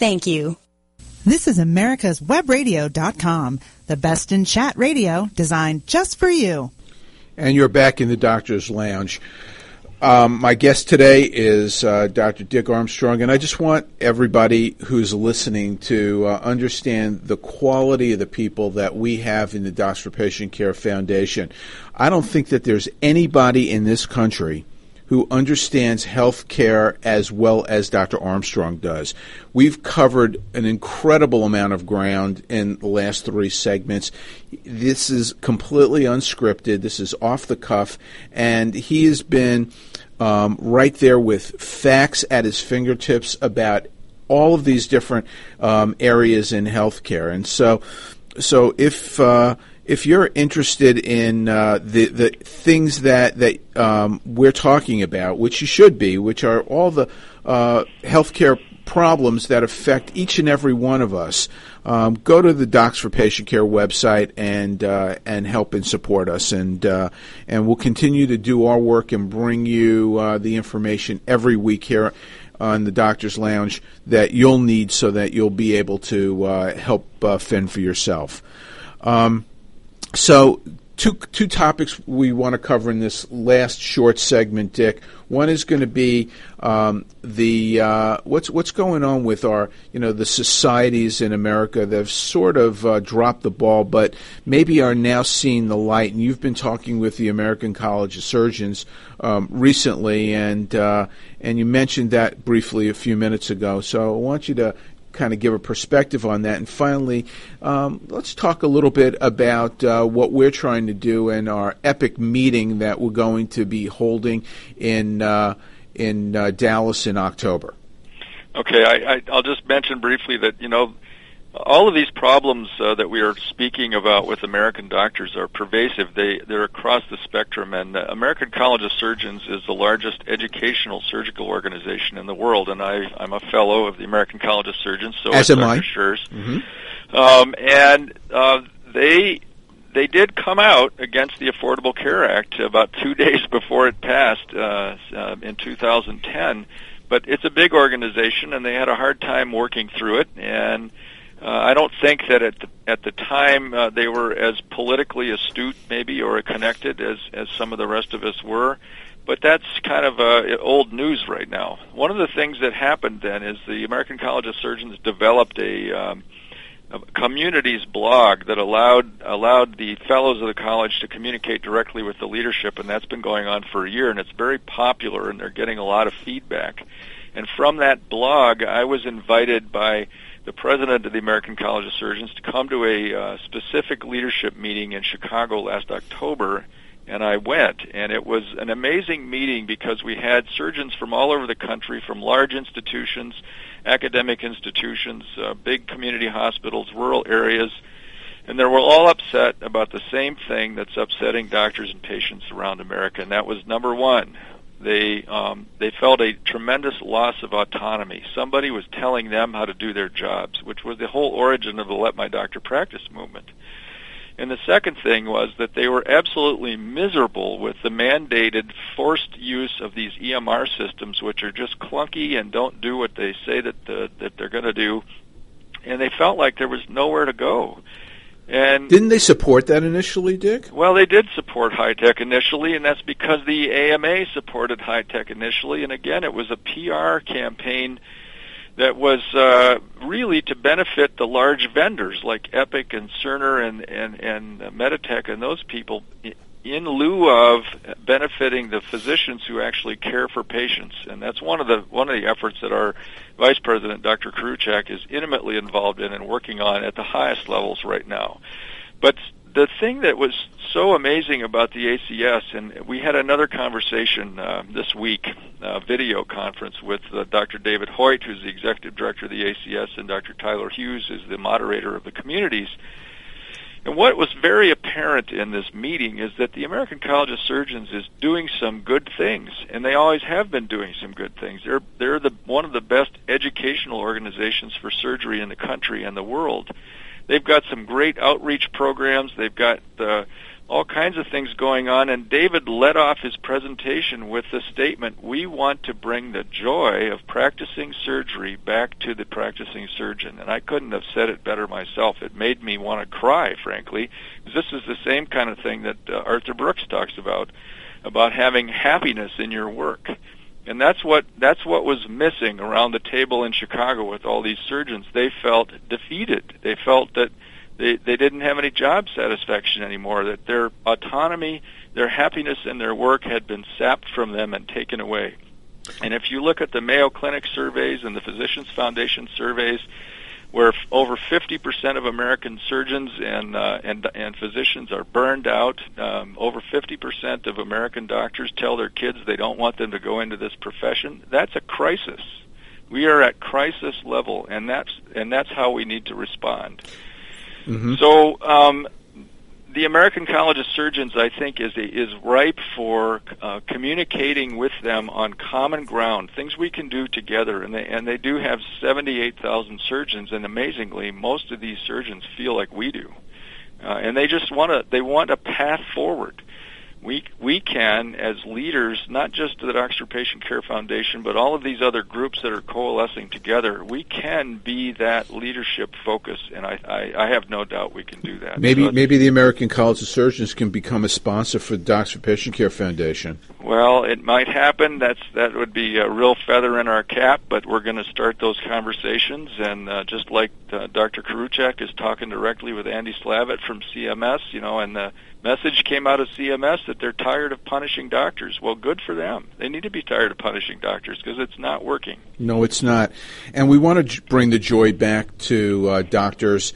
Thank you.
This is America's Webradio.com, the best in chat radio designed just for you.
And you're back in the doctor's lounge. Um, my guest today is uh, Dr. Dick Armstrong, and I just want everybody who's listening to uh, understand the quality of the people that we have in the Docs for Patient Care Foundation. I don't think that there's anybody in this country who understands health care as well as Dr. Armstrong does. We've covered an incredible amount of ground in the last three segments. This is completely unscripted, this is off the cuff, and he has been um, right there with facts at his fingertips about all of these different um, areas in healthcare. And so, so if uh, if you're interested in uh, the the things that that um, we're talking about, which you should be, which are all the uh, healthcare problems that affect each and every one of us, um, go to the Docs for Patient Care website and uh, and help and support us, and uh, and we'll continue to do our work and bring you uh, the information every week here on the Doctor's Lounge that you'll need so that you'll be able to uh, help uh, fend for yourself. Um, so, two two topics we want to cover in this last short segment, Dick. One is going to be um, the uh, what's what's going on with our you know the societies in America that have sort of uh, dropped the ball, but maybe are now seeing the light. And you've been talking with the American College of Surgeons um, recently, and uh, and you mentioned that briefly a few minutes ago. So I want you to kind of give a perspective on that. And finally, um, let's talk a little bit about uh, what we're trying to do in our epic meeting that we're going to be holding in uh, in uh, Dallas in October.
Okay, I, I, I'll just mention briefly that you know all of these problems uh, that we are speaking about with American doctors are pervasive. They they're across the spectrum, and the American College of Surgeons is the largest educational surgical organization in the world. And I I'm a fellow of the American College of Surgeons, so
as am I.
Scherz.
Mm-hmm.
Um, and uh, they they did come out against the Affordable Care Act about two days before it passed uh, uh, in 2010. But it's a big organization, and they had a hard time working through it. And uh, I don't think that at the, at the time uh, they were as politically astute, maybe, or connected as as some of the rest of us were. But that's kind of uh, old news right now. One of the things that happened then is the American College of Surgeons developed a, um, a communities blog that allowed allowed the fellows of the college to communicate directly with the leadership, and that's been going on for a year, and it's very popular, and they're getting a lot of feedback. And from that blog, I was invited by the president of the American College of Surgeons to come to a uh, specific leadership meeting in Chicago last October, and I went. And it was an amazing meeting because we had surgeons from all over the country, from large institutions, academic institutions, uh, big community hospitals, rural areas. And they were all upset about the same thing that's upsetting doctors and patients around America, and that was number one. They um, they felt a tremendous loss of autonomy. Somebody was telling them how to do their jobs, which was the whole origin of the "Let My Doctor Practice" movement. And the second thing was that they were absolutely miserable with the mandated forced use of these EMR systems, which are just clunky and don't do what they say that the, that they're going to do. And they felt like there was nowhere to go. And
didn't they support that initially, Dick?
Well, they did support high tech initially, and that's because the AMA supported high tech initially. And again, it was a PR campaign that was uh, really to benefit the large vendors like Epic and Cerner and and and Meditech and those people in lieu of benefiting the physicians who actually care for patients and that's one of the one of the efforts that our vice president Dr. Koriwchak is intimately involved in and working on at the highest levels right now but the thing that was so amazing about the ACS, and we had another conversation uh, this week, uh, video conference with uh, Dr. David Hoyt, who's the executive director of the ACS, and Dr. Tyler Hughes is the moderator of the communities. And what was very apparent in this meeting is that the American College of Surgeons is doing some good things, and they always have been doing some good things. They're they're the one of the best educational organizations for surgery in the country and the world they've got some great outreach programs. They've got uh, all kinds of things going on. And David led off his presentation with the statement, we want to bring the joy of practicing surgery back to the practicing surgeon. And I couldn't have said it better myself. It made me want to cry, frankly. because This is the same kind of thing that uh, Arthur Brooks talks about, about having happiness in your work and that's what that's what was missing around the table in Chicago with all these surgeons. They felt defeated. They felt that they they didn't have any job satisfaction anymore. That their autonomy, their happiness in their work had been sapped from them and taken away. And if you look at the Mayo Clinic surveys and the Physicians Foundation surveys, where over 50% of American surgeons and uh, and and physicians are burned out. Um, over 50% of American doctors tell their kids they don't want them to go into this profession. That's a crisis. We are at crisis level, and that's and that's how we need to respond. Mm-hmm. So um, the American College of Surgeons, I think, is is ripe for uh, communicating with them on common ground, things we can do together. And they and they do have 78,000 surgeons, and amazingly, most of these surgeons feel like we do, uh, and they just want to they want a path forward we we can as leaders, not just the Doctor Patient Care Foundation, but all of these other groups that are coalescing together, we can be that leadership focus, and I, I, I have no doubt we can do that.
Maybe so maybe the American College of Surgeons can become a sponsor for the Doctor Patient Care Foundation.
Well, it might happen. That's that would be a real feather in our cap, but we're going to start those conversations, and uh, just like uh, Dr. Koriwchak is talking directly with Andy Slavitt from CMS, you know, and the message came out of CMS that they're tired of punishing doctors. Well, good for them. They need to be tired of punishing doctors because it's not working.
No, it's not. And we want to bring the joy back to uh, doctors,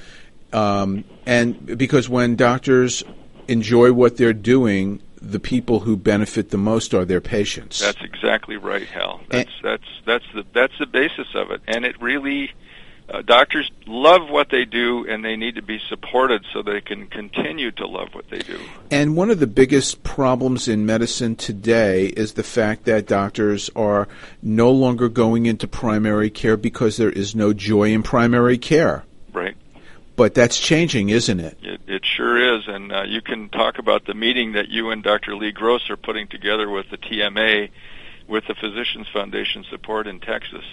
um, and because when doctors enjoy what they're doing, the people who benefit the most are their patients.
That's exactly right, Hal. That's and, that's that's the that's the basis of it, and it really uh, doctors love what they do and they need to be supported so they can continue to love what they do.
And one of the biggest problems in medicine today is the fact that doctors are no longer going into primary care because there is no joy in primary care.
Right.
But that's changing, isn't it?
It, it sure is. And uh, you can talk about the meeting that you and Dr. Lee Gross are putting together with the TMA with the Physicians Foundation support in Texas.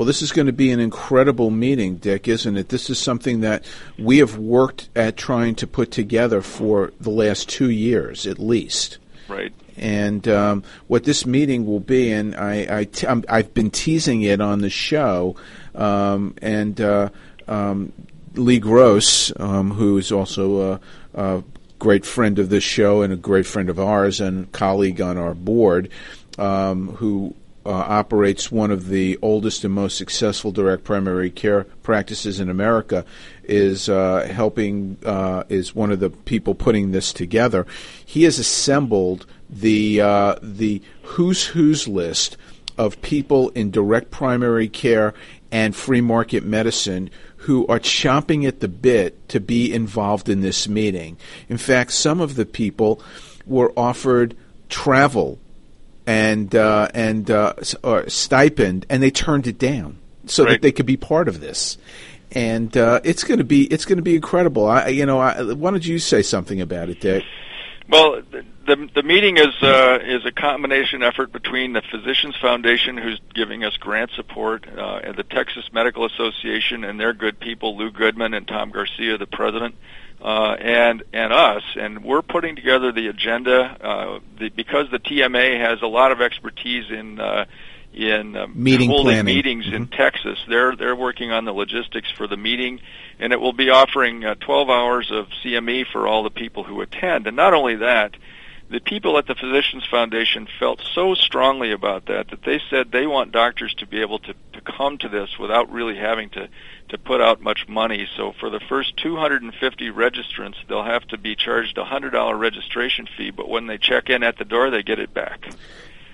Well, this is going to be an incredible meeting, Dick, isn't it? This is something that we have worked at trying to put together for the last two years, at least.
Right.
And um, what this meeting will be, and I, I t- I've been teasing it on the show, um, and uh, um, Lee Gross, um, who is also a, a, great friend of this show and a great friend of ours and colleague on our board, um, who uh, operates one of the oldest and most successful direct primary care practices in America, is uh, helping, uh, is one of the people putting this together. He has assembled the uh, the who's who's list of people in direct primary care and free market medicine who are chomping at the bit to be involved in this meeting. In fact, some of the people were offered travel and uh, and uh, or stipend, and they turned it down so
Right.
that they could be part of this. And uh, it's going to be it's going to be incredible. I, you know, I, why don't you say something about it, Dick?
Well, the the, the meeting is uh, is a combination effort between the Physicians Foundation, who's giving us grant support, uh, and the Texas Medical Association, and their good people, Lou Goodman and Tom Garcia, the president, uh, and and us, and we're putting together the agenda uh, the, because the TMA has a lot of expertise in. Uh, in um,
Meeting
holding
planning.
meetings in Texas, they're they're working on the logistics for the meeting, and it will be offering uh, 12 hours of CME for all the people who attend. And not only that, the people at the Physicians Foundation felt so strongly about that that they said they want doctors to be able to, to come to this without really having to, to put out much money. So for the first 250 registrants, they'll have to be charged a $100 registration fee, but when they check in at the door, they get it back.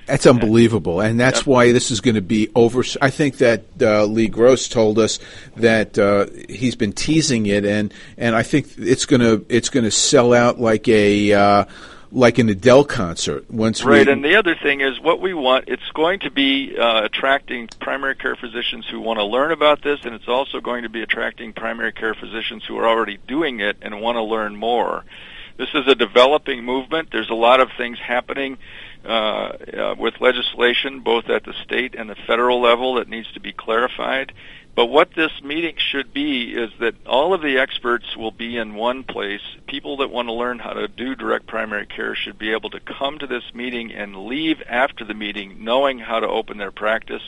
That's unbelievable, and that's why this is going to be over. I think that uh, Lee Gross told us that uh, he's been teasing it, and and I think it's going to it's going to sell out like a uh, like an Adele concert once
Right,
we.
and the other thing is what we want. It's going to be uh, attracting primary care physicians who want to learn about this, and it's also going to be attracting primary care physicians who are already doing it and want to learn more. This is a developing movement. There's a lot of things happening uh, uh, with legislation, both at the state and the federal level, that needs to be clarified. But what this meeting should be is that all of the experts will be in one place. People that want to learn how to do direct primary care should be able to come to this meeting and leave after the meeting knowing how to open their practice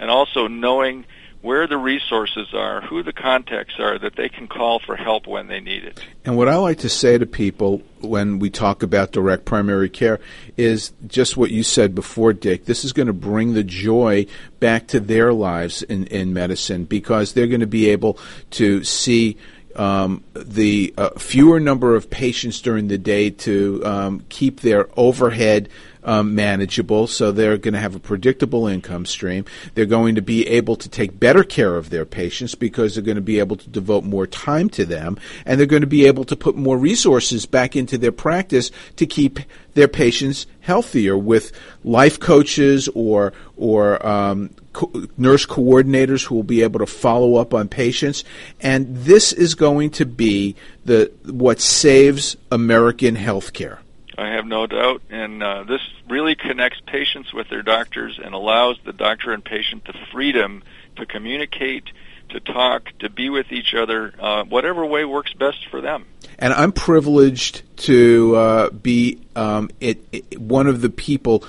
and also knowing where the resources are, who the contacts are that they can call for help when they need it.
And what I like to say to people when we talk about direct primary care is just what you said before, Dick. This is going to bring the joy back to their lives in, in medicine because they're going to be able to see um, the uh, fewer number of patients during the day to um, keep their overhead um, manageable, so they're going to have a predictable income stream. They're going to be able to take better care of their patients because they're going to be able to devote more time to them, and they're going to be able to put more resources back into their practice to keep their patients healthier with life coaches or or um, co- nurse coordinators who will be able to follow up on patients. And this is going to be the what saves American healthcare.
I have no doubt, and uh, this really connects patients with their doctors and allows the doctor and patient the freedom to communicate, to talk, to be with each other, uh, whatever way works best for them.
and I'm privileged to uh, be um, it, it, one of the people,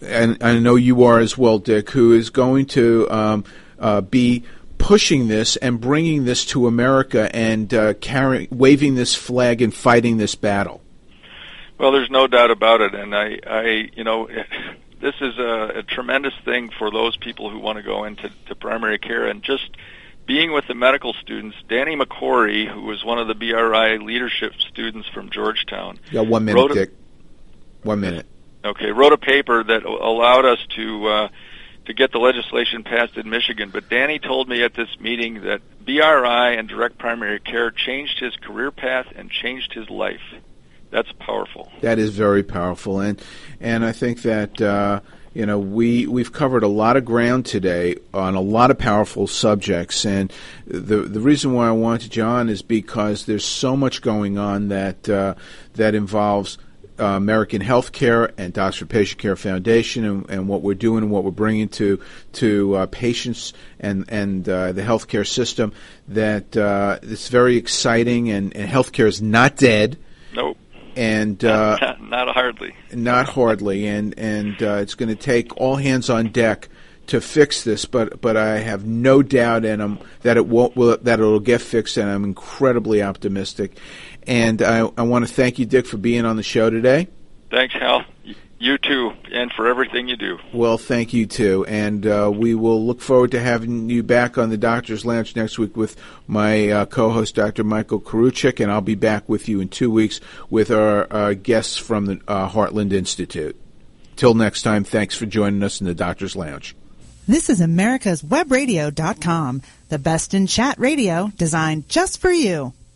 and I know you are as well, Dick, who is going to um, uh, be pushing this and bringing this to America and uh, carrying, waving this flag and fighting this battle.
Well, there's no doubt about it, and I, I, you know, this is a, a tremendous thing for those people who want to go into to primary care, and just being with the medical students. Danny McCory, who was one of the BRI leadership students from Georgetown,
got one minute,
a-
Dick. One minute.
okay, wrote a paper that allowed us to uh, to get the legislation passed in Michigan. But Danny told me at this meeting that BRI and direct primary care changed his career path and changed his life. That's powerful.
That is very powerful, and and I think that uh, you know we we've covered a lot of ground today on a lot of powerful subjects, and the the reason why I wanted on is because there's so much going on that uh, that involves. Uh, American Healthcare and Docs for Patient Care Foundation, and, and what we're doing and what we're bringing to to uh, patients and and uh, the healthcare system. That uh, it's very exciting, and, and healthcare is not dead.
Nope.
And uh,
Not hardly.
not hardly, and and uh, it's going to take all hands on deck to fix this. But but I have no doubt in them that it won't will, that it'll get fixed, and I'm incredibly optimistic. And I, I want to thank you, Dick, for being on the show today.
Thanks, Hal. Y- You too, and for everything you do.
Well, thank you too, and uh, we will look forward to having you back on the Doctor's Lounge next week with my uh, co-host, Dr. Michael Koriwchak, and I'll be back with you in two weeks with our uh, guests from the uh, Heartland Institute. Till next time, thanks for joining us in the Doctor's Lounge.
This is America's Webradio.com, the best in chat radio designed just for you.